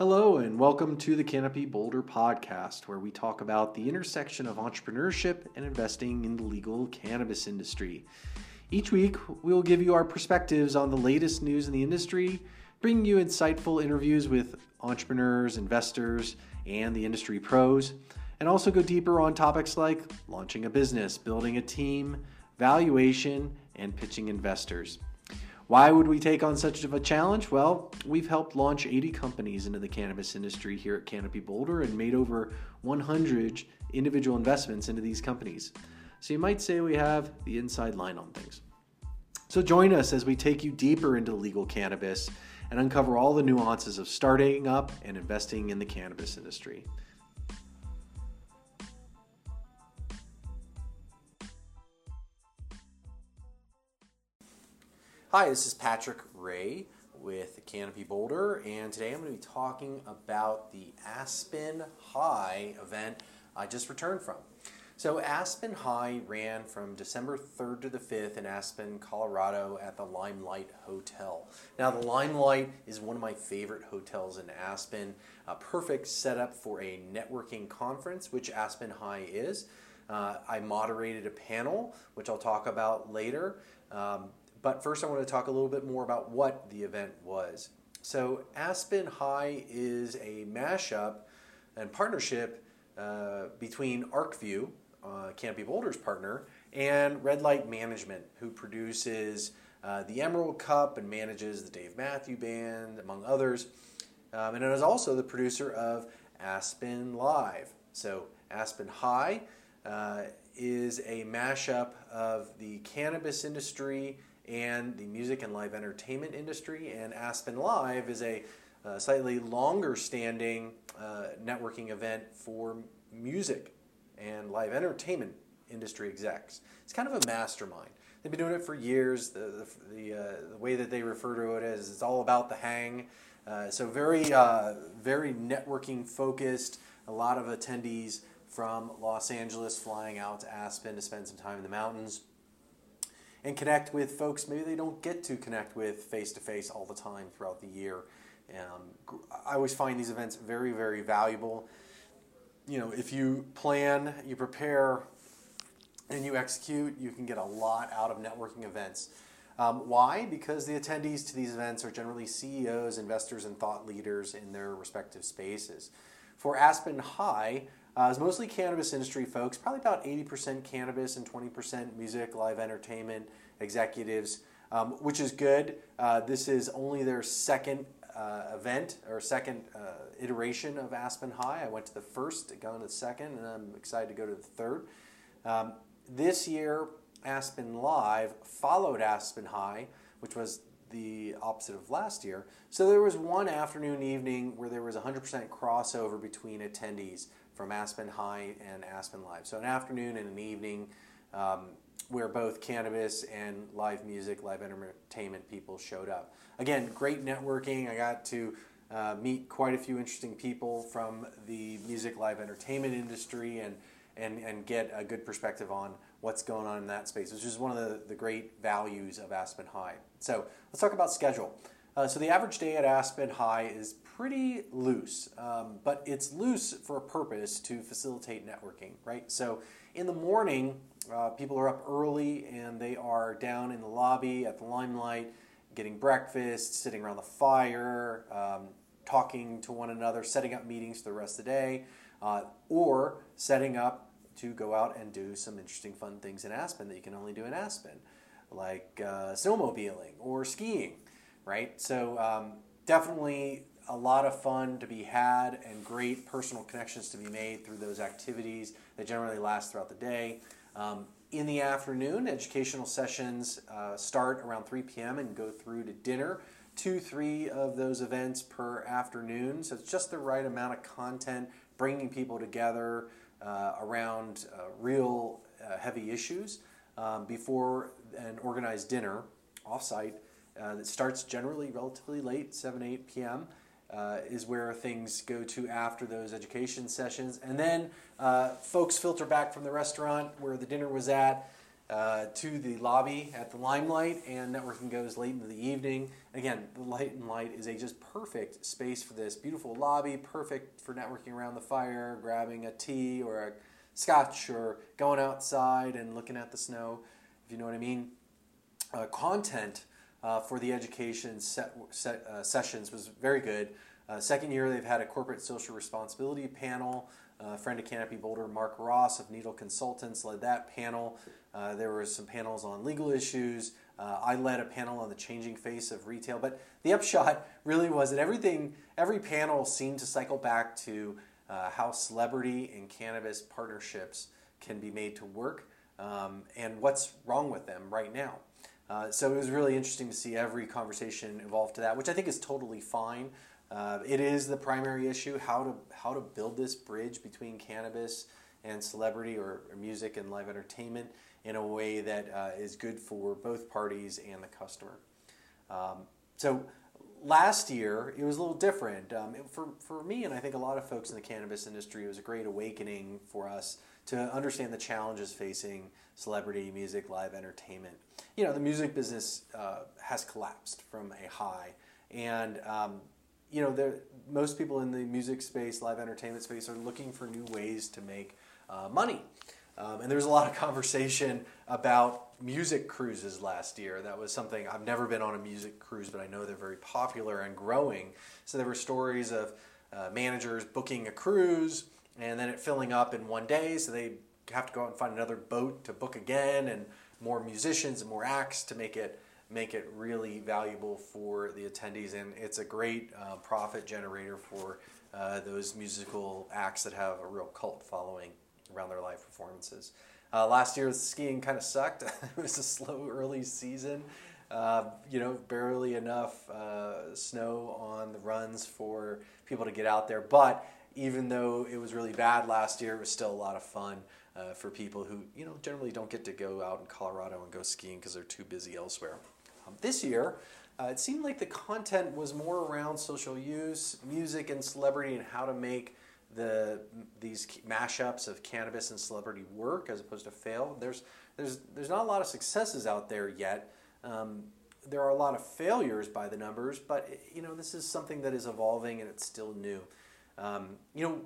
Hello, and welcome to the Canopy Boulder podcast, where we talk about the intersection of entrepreneurship and investing in the legal cannabis industry. Each week, we will give you our perspectives on the latest news in the industry, bringing you insightful interviews with entrepreneurs, investors, and the industry pros, and also go deeper on topics like launching a business, building a team, valuation, and pitching investors. Why would we take on such a challenge? Well, we've helped launch 80 companies into the cannabis industry here at Canopy Boulder and made over 100 individual investments into these companies. So you might say we have the inside line on things. So join us as we take you deeper into legal cannabis and uncover all the nuances of starting up and investing in the cannabis industry. Hi, this is Patrick Ray with Canopy Boulder, and today I'm going to be talking about the Aspen High event I just returned from. So, Aspen High ran from December 3rd to the 5th in Aspen, Colorado at the Limelight Hotel. Now, the Limelight is one of my favorite hotels in Aspen, a perfect setup for a networking conference, which Aspen High is. Uh, I moderated a panel, which I'll talk about later. Um, but first, I want to talk a little bit more about what the event was. So, Aspen High is a mashup and partnership uh, between ArcView, uh, Canopy Boulder's partner, and Red Light Management, who produces uh, the Emerald Cup and manages the Dave Matthew Band, among others. Um, and it is also the producer of Aspen Live. So, Aspen High uh, is a mashup of the cannabis industry and the music and live entertainment industry. And Aspen Live is a uh, slightly longer standing uh, networking event for music and live entertainment industry execs. It's kind of a mastermind. They've been doing it for years. The, the, the, uh, the way that they refer to it is it's all about the hang. Uh, so very, uh, very networking focused. A lot of attendees from Los Angeles flying out to Aspen to spend some time in the mountains and connect with folks maybe they don't get to connect with face to face all the time throughout the year. Um, I always find these events very, very valuable. You know, if you plan, you prepare, and you execute, you can get a lot out of networking events. Um, why? Because the attendees to these events are generally CEOs, investors, and thought leaders in their respective spaces. For Aspen High, uh, it's mostly cannabis industry folks, probably about 80% cannabis and 20% music, live entertainment, executives, um, which is good. Uh, this is only their second uh, event or second uh, iteration of Aspen High. I went to the first, going to the second, and I'm excited to go to the third. Um, this year, Aspen Live followed Aspen High, which was the opposite of last year. So there was one afternoon evening where there was 100% crossover between attendees from Aspen High and Aspen Live. So an afternoon and an evening um, where both cannabis and live music, live entertainment people showed up. Again, great networking. I got to uh, meet quite a few interesting people from the music, live entertainment industry and, and, and get a good perspective on what's going on in that space, which is one of the, the great values of Aspen High. So let's talk about schedule. Uh, so the average day at Aspen High is pretty loose, um, but it's loose for a purpose to facilitate networking, right? So in the morning, uh, people are up early and they are down in the lobby at the limelight, getting breakfast, sitting around the fire, um, talking to one another, setting up meetings for the rest of the day, uh, or setting up to go out and do some interesting, fun things in Aspen that you can only do in Aspen, like uh, snowmobiling or skiing, right? So um, definitely a lot of fun to be had and great personal connections to be made through those activities that generally last throughout the day. Um, in the afternoon, educational sessions uh, start around 3 p.m. and go through to dinner. Two, three of those events per afternoon. So it's just the right amount of content, bringing people together uh, around uh, real uh, heavy issues um, before an organized dinner offsite uh, that starts generally relatively late, 7, 8 p.m uh, is where things go to after those education sessions. And then uh, folks filter back from the restaurant where the dinner was at uh, to the lobby at the Limelight, and networking goes late into the evening. Again, the Limelight is a just perfect space for this beautiful lobby, perfect for networking around the fire, grabbing a tea or a scotch, or going outside and looking at the snow, if you know what I mean. Uh, content uh, for the education set, set, uh, sessions was very good. Uh, second year, they've had a corporate social responsibility panel. Uh, friend of Canopy Boulder, Mark Ross of Needle Consultants, led that panel. Uh, there were some panels on legal issues. I led a panel on the changing face of retail. But the upshot really was that everything, every panel seemed to cycle back to how celebrity and cannabis partnerships can be made to work um, and what's wrong with them right now. Uh, so it was really interesting to see every conversation evolve to that, which I think is totally fine. Uh, it is the primary issue how to how to build this bridge between cannabis and celebrity or, or music and live entertainment in a way that uh, is good for both parties and the customer. Um, so last year it was a little different. Um, for, for me and i think a lot of folks in the cannabis industry it was a great awakening for us to understand the challenges facing celebrity music live entertainment. You know the music business uh, has collapsed from a high. And um, you know there, most people in the music space live entertainment space are looking for new ways to make uh, money um, and there was a lot of conversation about music cruises last year. That was something I've never been on a music cruise, but I know they're very popular and growing. So there were stories of uh, managers booking a cruise and then it filling up in one day, so they have to go out and find another boat to book again, and more musicians and more acts to make it make it really valuable for the attendees. And it's a great uh, profit generator for uh, those musical acts that have a real cult following around their live performances. Uh, last year, skiing kind of sucked. it was a slow early season. Uh, you know, barely enough uh, snow on the runs for people to get out there. But even though it was really bad last year, it was still a lot of fun uh, for people who, you know, generally don't get to go out in Colorado and go skiing because they're too busy elsewhere. Um, this year, uh, it seemed like the content was more around social use, music, and celebrity, and how to make the these mashups of cannabis and celebrity work as opposed to fail. There's there's there's not a lot of successes out there yet. Um, there are a lot of failures by the numbers, but you know this is something that is evolving and it's still new. Um, you know,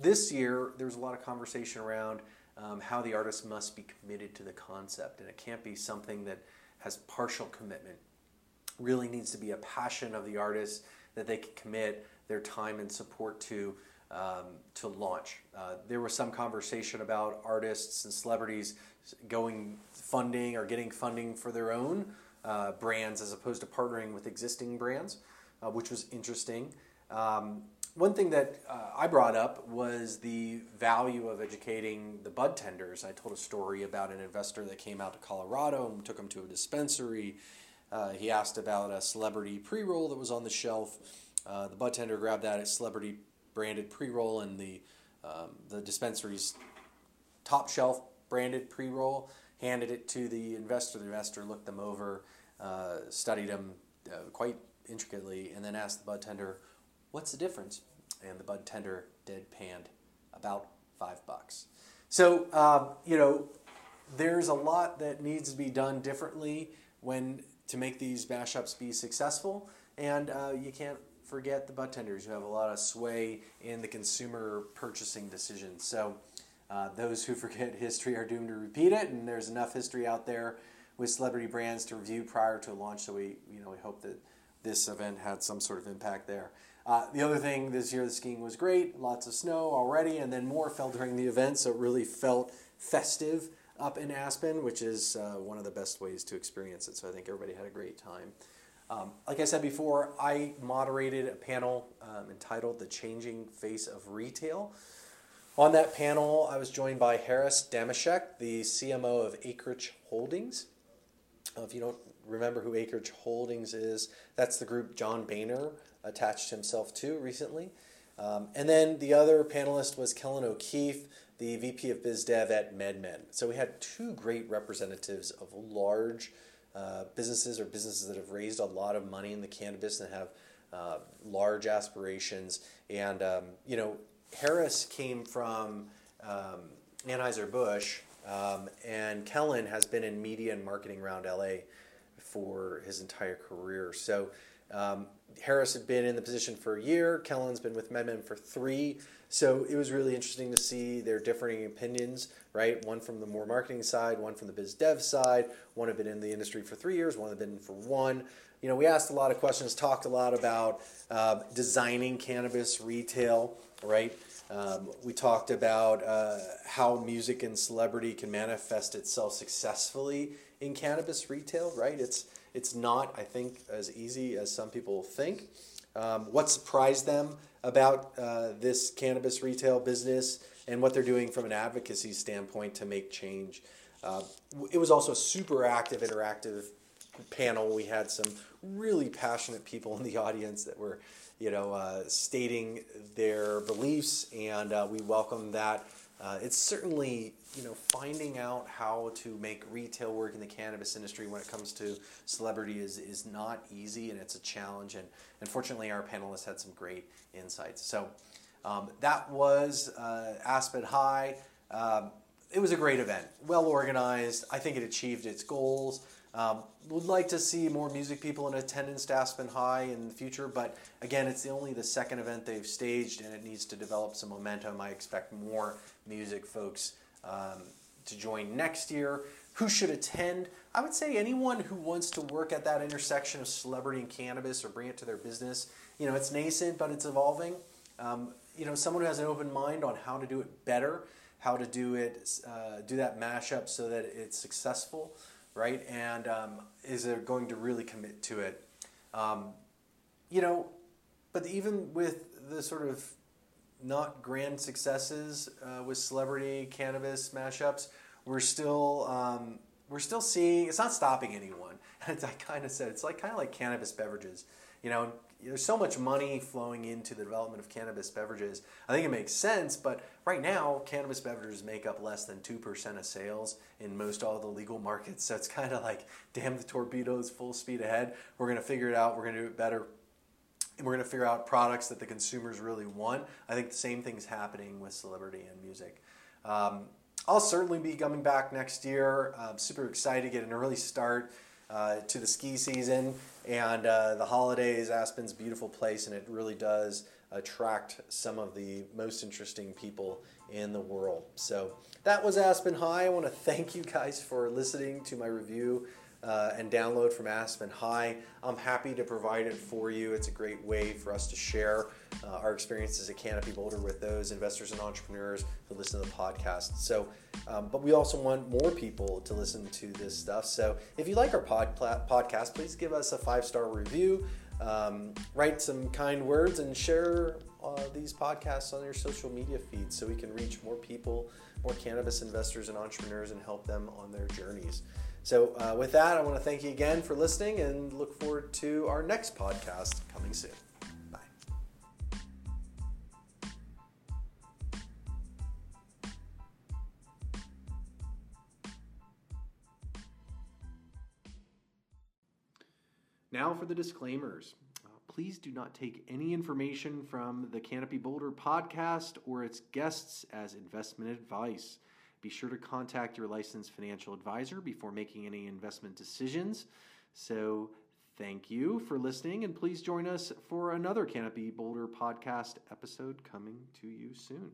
this year there's a lot of conversation around um, how the artist must be committed to the concept, and it can't be something that has partial commitment. Really needs to be a passion of the artist that they can commit their time and support to um, to launch. Uh, there was some conversation about artists and celebrities going funding or getting funding for their own uh, brands as opposed to partnering with existing brands, uh, which was interesting. Um, one thing that uh, I brought up was the value of educating the bud tenders. I told a story about an investor that came out to Colorado and took him to a dispensary. Uh, he asked about a celebrity pre roll that was on the shelf. Uh, the bud tender grabbed that at celebrity branded pre-roll and the um, the dispensary's top shelf branded pre-roll. Handed it to the investor. The investor looked them over, uh, studied them uh, quite intricately, and then asked the bud tender, "What's the difference?" And the bud tender deadpanned, "About five bucks." So um, you know, there's a lot that needs to be done differently when to make these mashups be successful, and uh, you can't forget the bud tenders who have a lot of sway in the consumer purchasing decisions. So uh, those who forget history are doomed to repeat it, and there's enough history out there with celebrity brands to review prior to a launch. So we, you know, we hope that this event had some sort of impact there. Uh, the other thing this year, the skiing was great, lots of snow already, and then more fell during the event, so it really felt festive up in Aspen, which is uh, one of the best ways to experience it. So I think everybody had a great time. Um, like I said before, I moderated a panel um, entitled The Changing Face of Retail. On that panel, I was joined by Harris Damashek, the CMO of Acreage Holdings. Uh, if you don't remember who Acreage Holdings is, that's the group John Boehner attached himself to recently. Um, and then the other panelist was Kellen O'Keefe, the VP of BizDev at MedMen. So we had two great representatives of large uh, businesses or businesses that have raised a lot of money in the cannabis and have uh, large aspirations. And, um, you know, Harris came from um, Anheuser-Busch, Um, and Kellen has been in media and marketing around LA for his entire career. So um, Harris had been in the position for a year. Kellen's been with MedMen for three. So it was really interesting to see their differing opinions, right? One from the more marketing side, one from the biz dev side. One had been in the industry for three years, one had been for one. You know, we asked a lot of questions, talked a lot about uh, designing cannabis retail, right? Um, we talked about uh, how music and celebrity can manifest itself successfully in cannabis retail, right? It's it's not, I think, as easy as some people think. Um, what surprised them about uh, this cannabis retail business and what they're doing from an advocacy standpoint to make change. Uh, it was also a super active, interactive panel. We had some really passionate people in the audience that were, you know, uh, stating their beliefs, and uh, we welcome that. Uh, it's certainly you know finding out how to make retail work in the cannabis industry when it comes to celebrity is is not easy and it's a challenge and unfortunately our panelists had some great insights. So um, that was uh, Aspen High. Um, it was a great event well organized. I think it achieved its goals um, would like to see more music people in attendance to Aspen High in the future, but again, it's only the second event they've staged, and it needs to develop some momentum. I expect more music folks um, to join next year. Who should attend? I would say anyone who wants to work at that intersection of celebrity and cannabis or bring it to their business. You know, it's nascent, but it's evolving. Um, you know, someone who has an open mind on how to do it better, how to do it, uh, do that mashup so that it's successful, right? And um, is going to really commit to it. Um, you know, but even with the sort of not grand successes uh, with celebrity cannabis mashups. We're still um, we're still seeing it's not stopping anyone. And I kind of said it's like kind of like cannabis beverages. You know, there's so much money flowing into the development of cannabis beverages. I think it makes sense, but right now, cannabis beverages make up less than 2% of sales in most all the legal markets. So it's kind of like, damn the torpedoes, full speed ahead. We're going to figure it out. We're going to do it better and we're going to figure out products that the consumers really want. I think the same thing's happening with celebrity and music. Um, I'll certainly be coming back next year. I'm super excited to get an early start to the ski season and uh, the holidays. Aspen's beautiful place, and it really does attract some of the most interesting people in the world. So that was Aspen High. I want to thank you guys for listening to my review uh, and download from Aspen High. I'm happy to provide it for you. It's a great way for us to share uh, our experiences at Canopy Boulder with those investors and entrepreneurs who listen to the podcast. So, um, but we also want more people to listen to this stuff. So, if you like our pod, podcast, please give us a five star review. Um, write some kind words and share uh, these podcasts on your social media feeds so we can reach more people, more cannabis investors and entrepreneurs, and help them on their journeys. So, uh, with that, I want to thank you again for listening and look forward to our next podcast coming soon. Bye. Now for the disclaimers. Uh, please do not take any information from the Canopy Boulder podcast or its guests as investment advice. Be sure to contact your licensed financial advisor before making any investment decisions. So, thank you for listening, and please join us for another Canopy Boulder podcast episode coming to you soon.